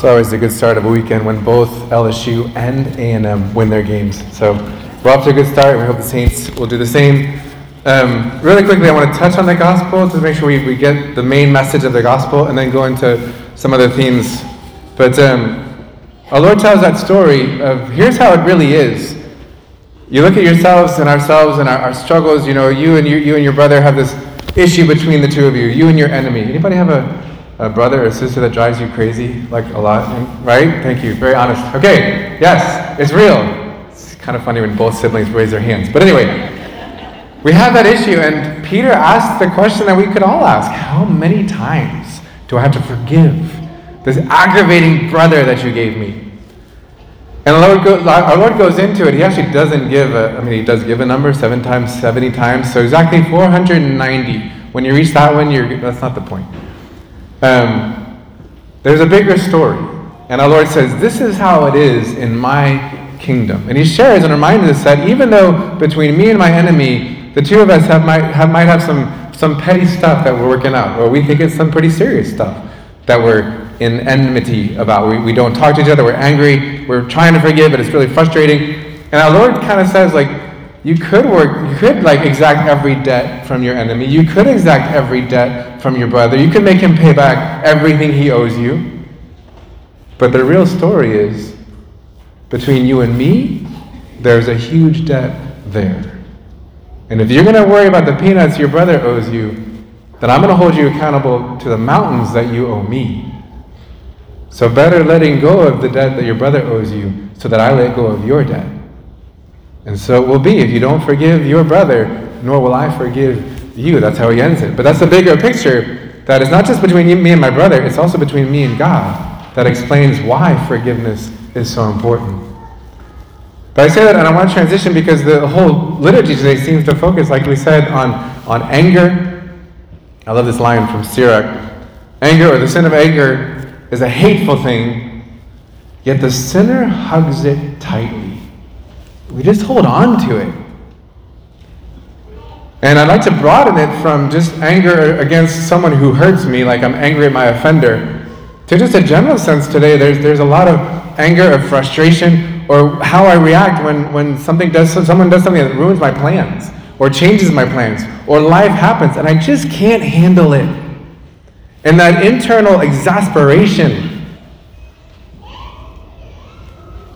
It's always a good start of a weekend when both LSU and A&M win their games. So we're off to a good start. We hope the Saints will do the same. Um, really quickly, I want to touch on the gospel to make sure we, we get the main message of the gospel and then go into some other themes. But um, our Lord tells that story of here's how it really is. You look at yourselves and ourselves and our, our struggles. You know, you and you, you and your brother have this issue between the two of you. You and your enemy. Anybody have a, a brother or sister that drives you crazy like a lot? Right? Thank you. Very honest. Okay. Yes, it's real. It's kind of funny when both siblings raise their hands. But anyway, we have that issue, and Peter asked the question that we could all ask: How many times do I have to forgive this aggravating brother that you gave me? And our Lord, goes, our Lord goes into it. He actually doesn't give a, I mean, he does give a number, seven times, 70 times. So exactly 490. When you reach that one, you're, that's not the point. Um, there's a bigger story. And our Lord says, This is how it is in my kingdom. And he shares and reminds us that even though between me and my enemy, the two of us have, might, have, might have some, some petty stuff that we're working out, or we think it's some pretty serious stuff that we're in enmity about. We, we don't talk to each other, we're angry, we're trying to forgive, but it's really frustrating. And our Lord kind of says, like, you could work, you could like exact every debt from your enemy. You could exact every debt from your brother. You could make him pay back everything he owes you. But the real story is between you and me, there's a huge debt there. And if you're going to worry about the peanuts your brother owes you, then I'm going to hold you accountable to the mountains that you owe me. So better letting go of the debt that your brother owes you so that I let go of your debt. And so it will be if you don't forgive your brother, nor will I forgive you. That's how he ends it. But that's the bigger picture that is not just between me and my brother, it's also between me and God that explains why forgiveness is so important. But I say that and I want to transition because the whole liturgy today seems to focus, like we said, on, on anger. I love this line from Sirach. Anger or the sin of anger is a hateful thing, yet the sinner hugs it tightly. We just hold on to it. And I'd like to broaden it from just anger against someone who hurts me, like I'm angry at my offender, to just a general sense today. There's, there's a lot of anger, of frustration, or how I react when, when something does, someone does something that ruins my plans, or changes my plans, or life happens, and I just can't handle it. And that internal exasperation,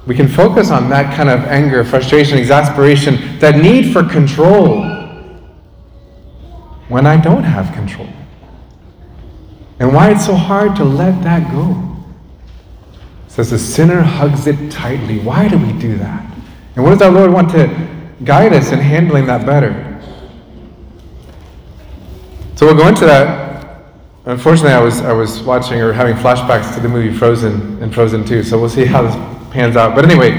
we can focus on that kind of anger, frustration, exasperation, that need for control when I don't have control. And why it's so hard to let that go. Says the sinner hugs it tightly. Why do we do that? And what does our Lord want to guide us in handling that better? So we'll go into that Unfortunately, I was, I was watching or having flashbacks to the movie Frozen and Frozen 2, so we'll see how this pans out. But anyway,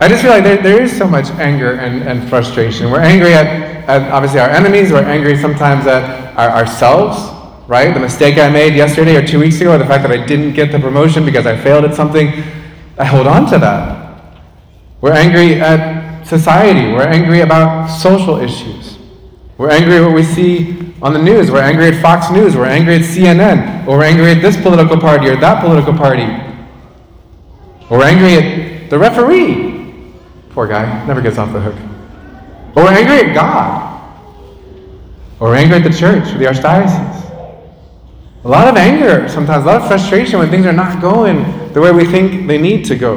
I just feel like there, there is so much anger and, and frustration. We're angry at, at obviously our enemies, we're angry sometimes at our, ourselves, right? The mistake I made yesterday or two weeks ago, or the fact that I didn't get the promotion because I failed at something, I hold on to that. We're angry at society, we're angry about social issues. We're angry at what we see on the news. We're angry at Fox News. We're angry at CNN. Or we're angry at this political party or that political party. Or we're angry at the referee. Poor guy, never gets off the hook. Or we're angry at God. Or we're angry at the church or the archdiocese. A lot of anger sometimes, a lot of frustration when things are not going the way we think they need to go.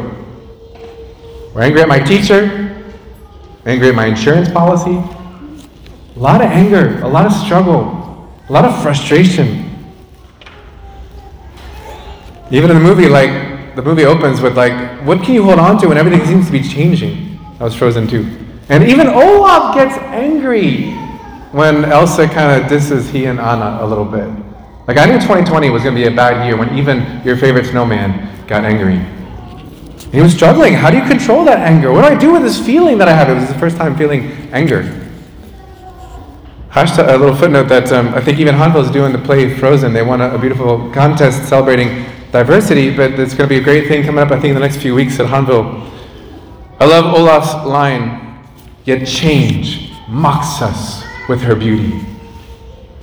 We're angry at my teacher, angry at my insurance policy, a lot of anger, a lot of struggle, a lot of frustration. Even in the movie, like, the movie opens with, like, what can you hold on to when everything seems to be changing? I was frozen too. And even Olaf gets angry when Elsa kind of disses he and Anna a little bit. Like, I knew 2020 was going to be a bad year when even your favorite snowman got angry. And he was struggling. How do you control that anger? What do I do with this feeling that I have? It was the first time feeling anger. Hashtag, a little footnote that um, I think even Hahnville is doing the play Frozen. They won a, a, beautiful contest celebrating diversity, but it's going to be a great thing coming up, I think, in the next few weeks at Hahnville. I love Olaf's line, yet change mocks us with her beauty.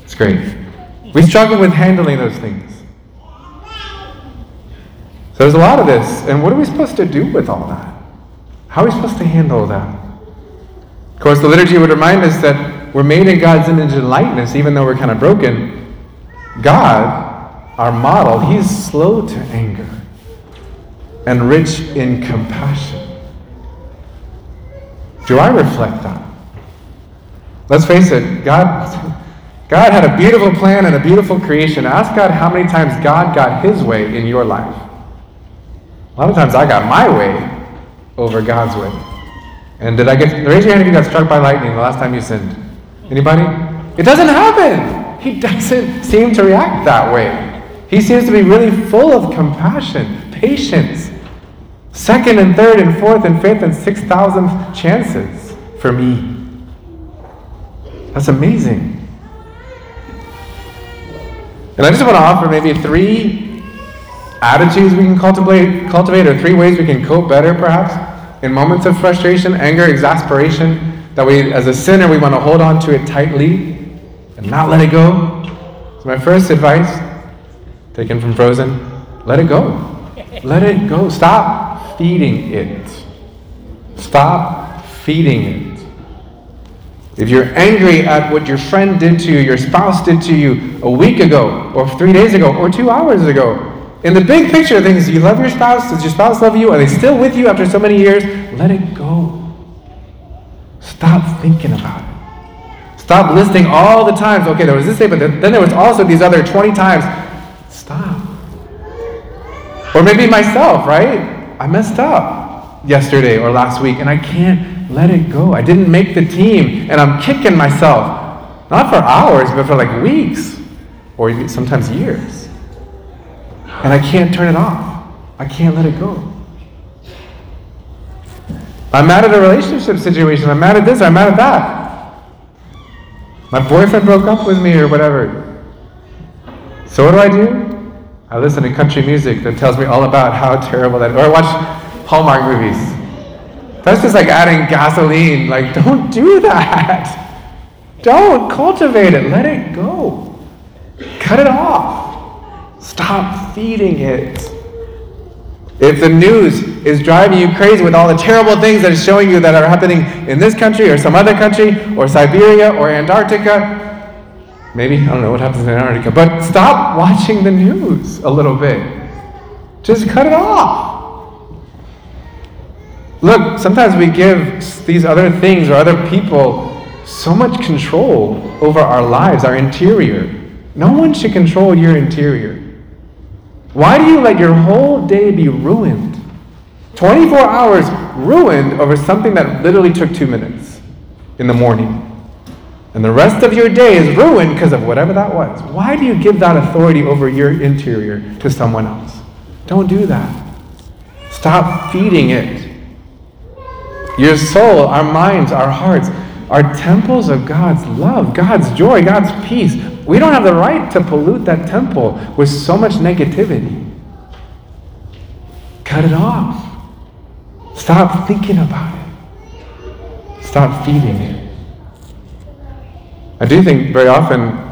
It's great. We struggle with handling those things. So there's a lot of this. And what are we supposed to do with all that? How are we supposed to handle that? Of course, the liturgy would remind us that we're made in God's image and likeness, even though we're kind of broken. God, our model, He's slow to anger and rich in compassion. Do I reflect that? Let's face it, God, God had a beautiful plan and a beautiful creation. Ask God how many times God got his way in your life. A lot of times I got my way over God's way. And did I get, raise your hand if you got struck by lightning the last time you sinned? Anybody? It doesn't happen. He doesn't seem to react that way. He seems to be really full of compassion, patience, second and third and fourth and fifth and six thousandth chances for me. That's amazing. And I just want to offer maybe three attitudes we can cultivate, cultivate, or three ways we can cope better, perhaps, in moments of frustration, anger, exasperation, that we, as a sinner, we want to hold on to it tightly and not let it go. So, my first advice, taken from Frozen let it go. Let it go. Stop feeding it. Stop feeding it. If you're angry at what your friend did to you, your spouse did to you a week ago, or three days ago, or two hours ago, in the big picture of things, you love your spouse, does your spouse love you? Are they still with you after so many years? Let it go. Stop thinking about it. Stop listing all the times. Okay, there was this day, but then there was also these other 20 times. Stop. Or maybe myself, right? I messed up yesterday or last week, and I can't let it go. I didn't make the team, and I'm kicking myself. Not for hours, but for like weeks, or sometimes years. And I can't turn it off. I can't let it go. I'm mad at a relationship situation. I'm mad at this. I'm mad at that. My boyfriend broke up with me or whatever. So what do I do? I listen to country music that tells me all about how terrible that. Or I watch Hallmark movies. That's just like adding gasoline. Like, don't do that. Don't cultivate it. Let it go. Cut it off. Stop feeding it. If the news is driving you crazy with all the terrible things that it's showing you that are happening in this country or some other country or Siberia or Antarctica, maybe, I don't know what happens in Antarctica, but stop watching the news a little bit. Just cut it off. Look, sometimes we give these other things or other people so much control over our lives, our interior. No one should control your interior. Why do you let your whole day be ruined? 24 hours ruined over something that literally took two minutes in the morning. And the rest of your day is ruined because of whatever that was. Why do you give that authority over your interior to someone else? Don't do that. Stop feeding it. Your soul, our minds, our hearts are temples of God's love, God's joy, God's peace. We don't have the right to pollute that temple with so much negativity. Cut it off. Stop thinking about it. Stop feeding it. I do think very often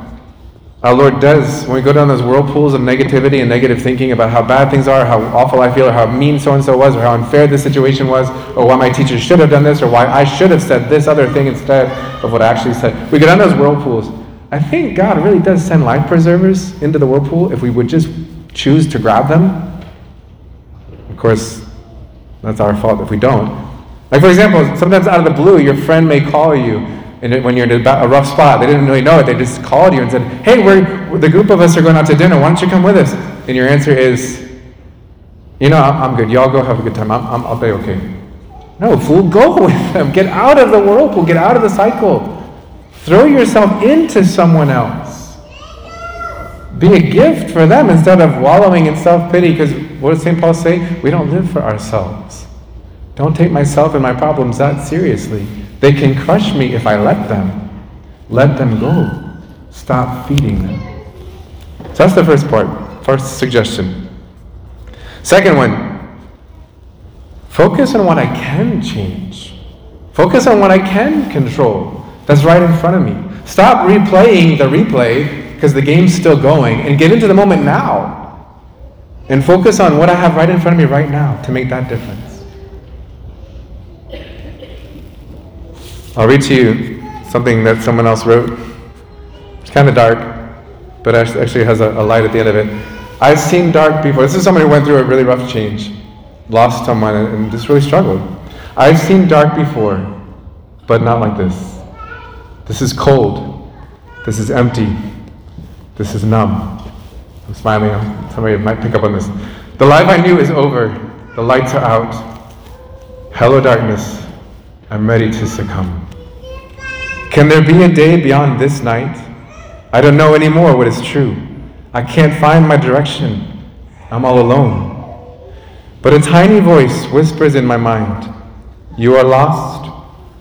our Lord does, when we go down those whirlpools of negativity and negative thinking about how bad things are, how awful I feel, or how mean so and so was, or how unfair this situation was, or why my teacher should have done this, or why I should have said this other thing instead of what I actually said. We go down those whirlpools. I think God really does send life preservers into the whirlpool if we would just choose to grab them. Of course, that's our fault if we don't. Like, for example, sometimes out of the blue, your friend may call you and when you're in a rough spot, they didn't really know it. They just called you and said, "Hey, we're the group of us are going out to dinner. Why don't you come with us?" And your answer is, "You know, I'm, good. Y'all go have a good time. I'm, I'm, I'll be okay." No, fool, go with them. Get out of the whirlpool. Get out of the cycle. Throw yourself into someone else. Be a gift for them instead of wallowing in self pity. Because what does St. Paul say? We don't live for ourselves. Don't take myself and my problems that seriously. They can crush me if I let them. Let them go. Stop feeding them. So that's the first part, first suggestion. Second one, focus on what I can change. Focus on what I can control. That's right in front of me. Stop replaying the replay because the game's still going and get into the moment now. and focus on what I have right in front of me right now to make that difference. I'll read to you something that someone else wrote. It's kind of dark, but actually has a, a light at the end of it. I've seen dark before. This is someone who went through a really rough change, lost someone, and just really struggled. I've seen dark before, but not like this. This is cold. This is empty. This is numb. I'm smiling. Somebody might pick up on this. The life I knew is over. The lights are out. Hello, darkness. I'm ready to succumb. Can there be a day beyond this night? I don't know anymore what is true. I can't find my direction. I'm all alone. But a tiny voice whispers in my mind You are lost.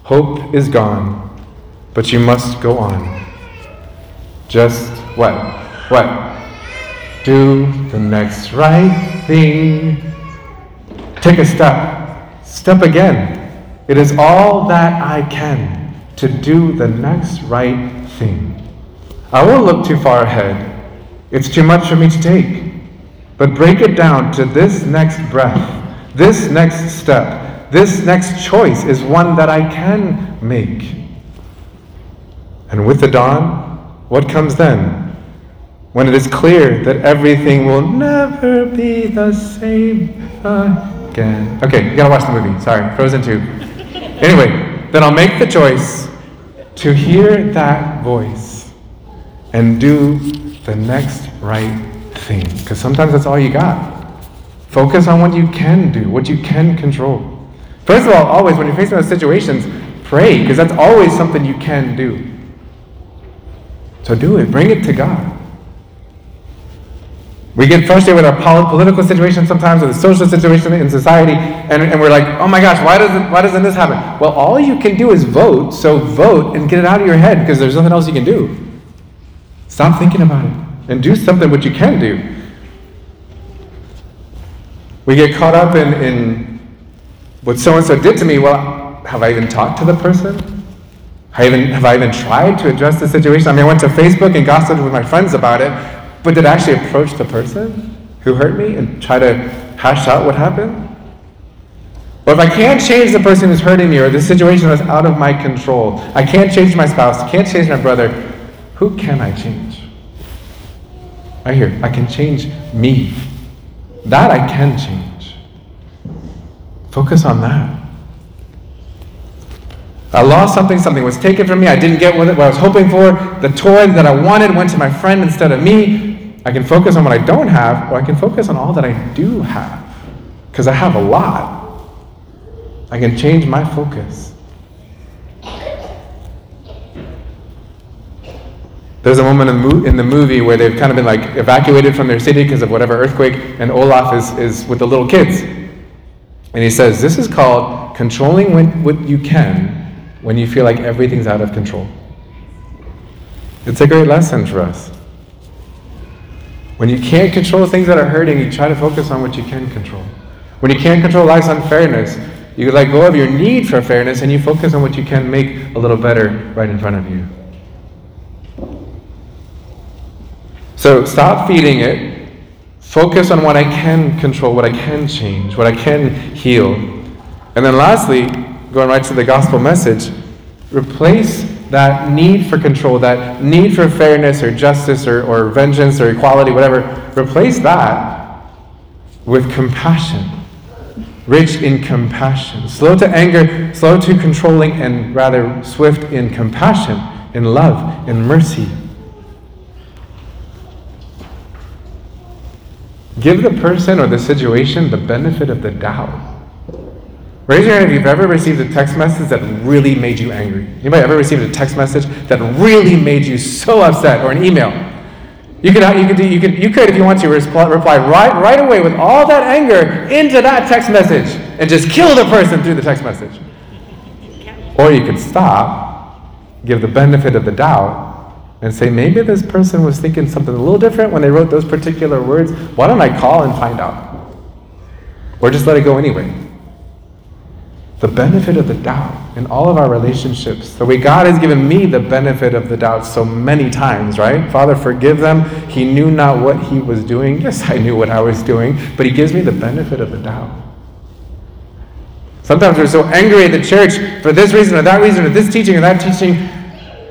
Hope is gone. But you must go on. Just what? What? Do the next right thing. Take a step. Step again. It is all that I can to do the next right thing. I won't look too far ahead. It's too much for me to take. But break it down to this next breath, this next step, this next choice is one that I can make. And with the dawn, what comes then? When it is clear that everything will never be the same again. Okay, you gotta watch the movie. Sorry, Frozen 2. Anyway, then I'll make the choice to hear that voice and do the next right thing. Because sometimes that's all you got. Focus on what you can do, what you can control. First of all, always, when you're facing those situations, pray, because that's always something you can do. So do it, bring it to God. We get frustrated with our political situation sometimes, or the social situation in society, and, and we're like, oh my gosh, why doesn't, why doesn't this happen? Well, all you can do is vote, so vote and get it out of your head because there's nothing else you can do. Stop thinking about it and do something what you can do. We get caught up in, in what so and so did to me. Well, have I even talked to the person? I, even, have I even tried to address the situation? I mean, I went to Facebook and gossiped with my friends about it, but did I actually approach the person who hurt me and try to hash out what happened? But if I can't change the person who's hurting me or the situation that's out of my control, I can't change my spouse, can't change my brother, who can I change? Right here, I can change me. That I can change. Focus on that. I lost something, something was taken from me, I didn't get what I was hoping for, the toy that I wanted went to my friend instead of me. I can focus on what I don't have, or I can focus on all that I do have, because I have a lot. I can change my focus. There's a moment in the movie where they've kind of been like evacuated from their city because of whatever earthquake, and Olaf is, is with the little kids. And he says, This is called controlling what you can when you feel like everything's out of control. It's a great lesson for us. When you can't control things that are hurting, you try to focus on what you can control. When you can't control life's unfairness, you let go of your need for fairness and you focus on what you can make a little better right in front of you. So stop feeding it. Focus on what I can control, what I can change, what I can heal. And then lastly, going right to the gospel message, replace that need for control, that need for fairness or justice or, or vengeance or equality, whatever, replace that with compassion. Rich in compassion. Slow to anger, slow to controlling, and rather swift in compassion, in love, in mercy. Give the person or the situation the benefit of the doubt. Raise your hand if you've ever received a text message that really made you angry. Anybody ever received a text message that really made you so upset, or an email? You could, you could, do, you could, you could, if you want to, reply, right, right away with all that anger into that text message and just kill the person through the text message. Or you could stop, give the benefit of the doubt, and say, maybe this person was thinking something a little different when they wrote those particular words. Why don't I call and find out? Or just let it go anyway the benefit of the doubt. in all of our relationships. The way God has given me the benefit of the doubt so many times, right? Father, forgive them. He knew not what he was doing. Yes, I knew what I was doing, but he gives me the benefit of the doubt. Sometimes we're so angry at the church for this reason or that reason or this teaching or that teaching.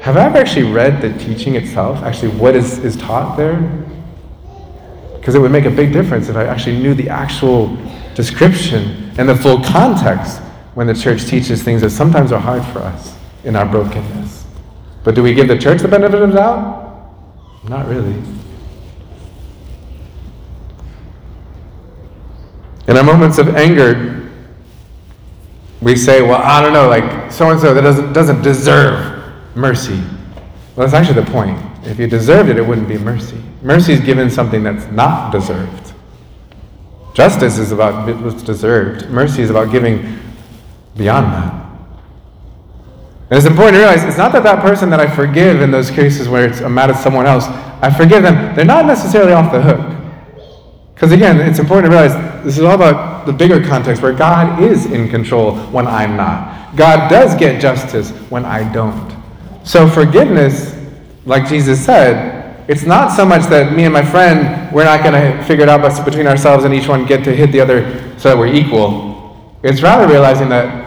Have I ever actually read the teaching itself? Actually, what is, is taught there? Because it would make a big difference if I actually knew the actual description and the full context when the church teaches things that sometimes are hard for us in our brokenness. But do we give the church the benefit of the doubt? Not really. In our moments of anger, we say, well, I don't know, like so and so that doesn't, doesn't deserve mercy. Well, that's actually the point. If you deserved it, it wouldn't be mercy. Mercy is given something that's not deserved. Justice is about what's deserved, mercy is about giving beyond that. And it's important to realize it's not that that person that I forgive in those cases where it's, I'm mad at someone else, I forgive them, they're not necessarily off the hook. Because again, it's important to realize this is all about the bigger context where God is in control when I'm not. God does get justice when I don't. So forgiveness, like Jesus said, it's not so much that me and my friend, we're not going to figure it out between ourselves and each one get to hit the other so that we're equal. It's rather realizing that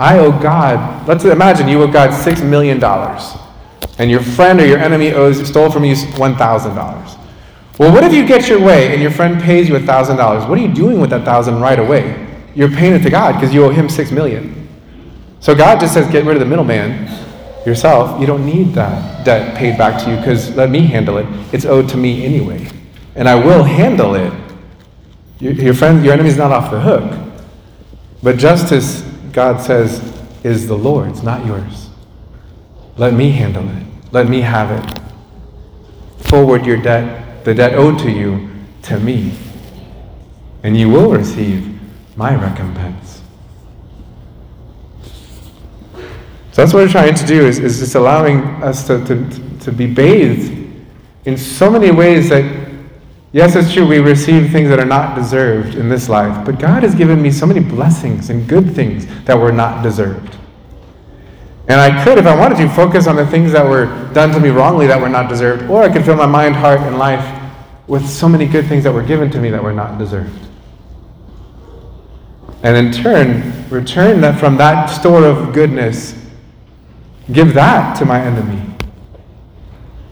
I owe God, let's imagine you owe God $6 million and your friend or your enemy owes, stole from you $1,000. Well, what if you get your way and your friend pays you $1,000? What are you doing with that 1000 right away? You're paying it to God because you owe him 6 million. So God just says, get rid of the middleman yourself. You don't need that debt paid back to you because let me handle it. It's owed to me anyway. And I will handle it. Your, your friend, your enemy's not off the hook. But justice, God says, is the Lord's, not yours. Let me handle it. Let me have it. Forward your debt the debt owed to you to me, and you will receive my recompense. So that's what we're trying to do is, is just allowing us to, to, to be bathed in so many ways that, yes, it's true, we receive things that are not deserved in this life, but God has given me so many blessings and good things that were not deserved. And I could, if I wanted to, focus on the things that were done to me wrongly that were not deserved, or I could fill my mind, heart, and life with so many good things that were given to me that were not deserved. And in turn, return that from that store of goodness, give that to my enemy.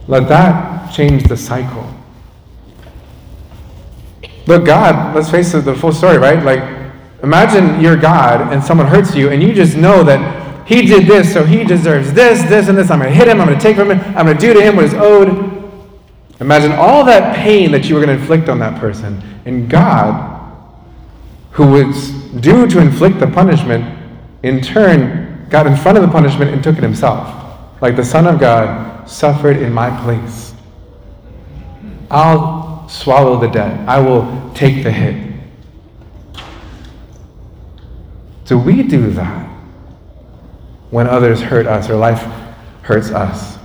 Let that change the cycle. But God, let's face it, the full story, right? Like, imagine you're God and someone hurts you, and you just know that he did this, so he deserves this, this, and this. I'm going to hit him. I'm going to take from him. I'm going to do to him what is owed. Imagine all that pain that you were going to inflict on that person. And God, who was due to inflict the punishment, in turn got in front of the punishment and took it himself. Like the Son of God suffered in my place. I'll swallow the debt, I will take the hit. Do we do that when others hurt us or life hurts us?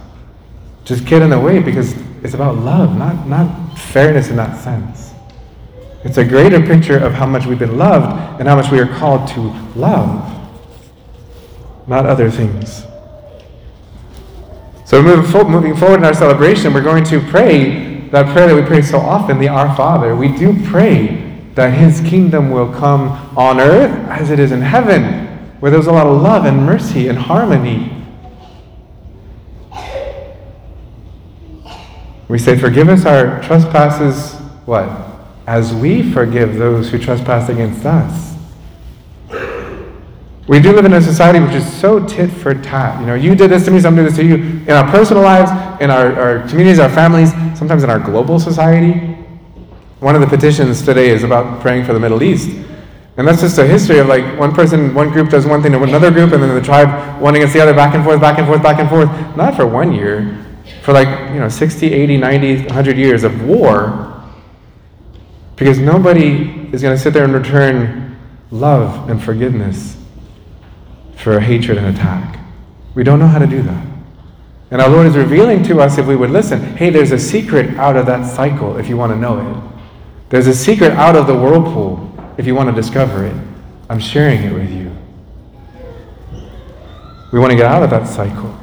Just get in the way because it's about love, not, not fairness in that sense. It's a greater picture of how much we've been loved and how much we are called to love, not other things. So, moving forward in our celebration, we're going to pray that prayer that we pray so often, the Our Father. We do pray that His kingdom will come on earth as it is in heaven, where there's a lot of love and mercy and harmony We say, Forgive us our trespasses, what? As we forgive those who trespass against us. We do live in a society which is so tit for tat. You know, you did this to me, so I'm doing this to you. In our personal lives, in our, our communities, our families, sometimes in our global society. One of the petitions today is about praying for the Middle East. And that's just a history of like one person, one group does one thing to another group, and then the tribe one against the other, back and forth, back and forth, back and forth. Not for one year, for like, you know, 60, 80, 90, 100 years of war because nobody is going to sit there and return love and forgiveness for hatred and attack. We don't know how to do that. And our Lord is revealing to us if we would listen hey, there's a secret out of that cycle if you want to know it. There's a secret out of the whirlpool if you want to discover it. I'm sharing it with you. We want to get out of that cycle.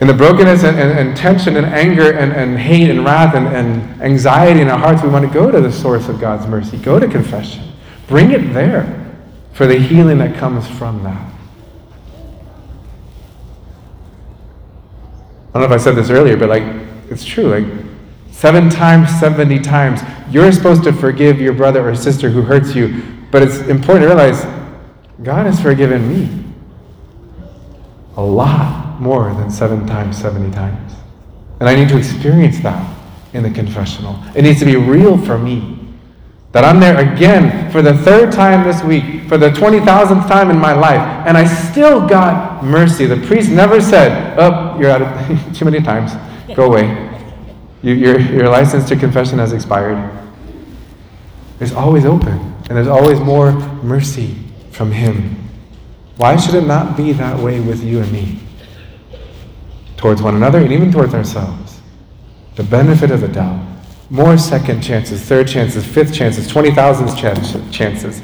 In the brokenness and, and, and tension and anger and, and hate and wrath and, and anxiety in our hearts, we want to go to the source of God's mercy. Go to confession. Bring it there for the healing that comes from that. I don't know if I said this earlier, but like, it's true. Like, seven times, 70 times, you're supposed to forgive your brother or sister who hurts you, but it's important to realize God has forgiven me a lot more than seven times, 70 times. And I need to experience that in the confessional. It needs to be real for me. That I'm there again for the third time this week, for the 20,000th time in my life, and I still got mercy. The priest never said, Oh, you're out of too many times. Go away. You, your, your license to confession has expired. It's always open, and there's always more mercy from Him. Why should it not be that way with you and me? Towards one another and even towards ourselves. The benefit of the doubt. More second chances, third chances, fifth chances, 20,000 ch- chances.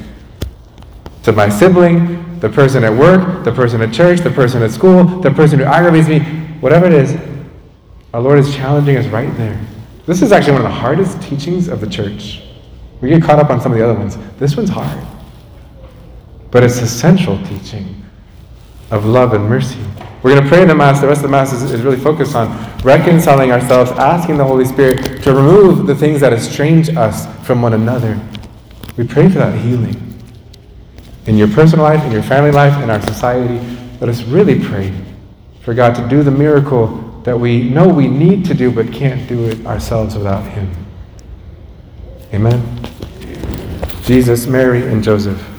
To my sibling, the person at work, the person at church, the person at school, the person who aggravates me, whatever it is, our Lord is challenging us right there. This is actually one of the hardest teachings of the church. We get caught up on some of the other ones. This one's hard. But it's a central teaching of love and mercy. We're going to pray in the Mass. The rest of the Mass is, is really focused on reconciling ourselves, asking the Holy Spirit to remove the things that estrange us from one another. We pray for that healing. In your personal life, in your family life, in our society, let us really pray for God to do the miracle that we know we need to do but can't do it ourselves without Him. Amen. Jesus, Mary, and Joseph.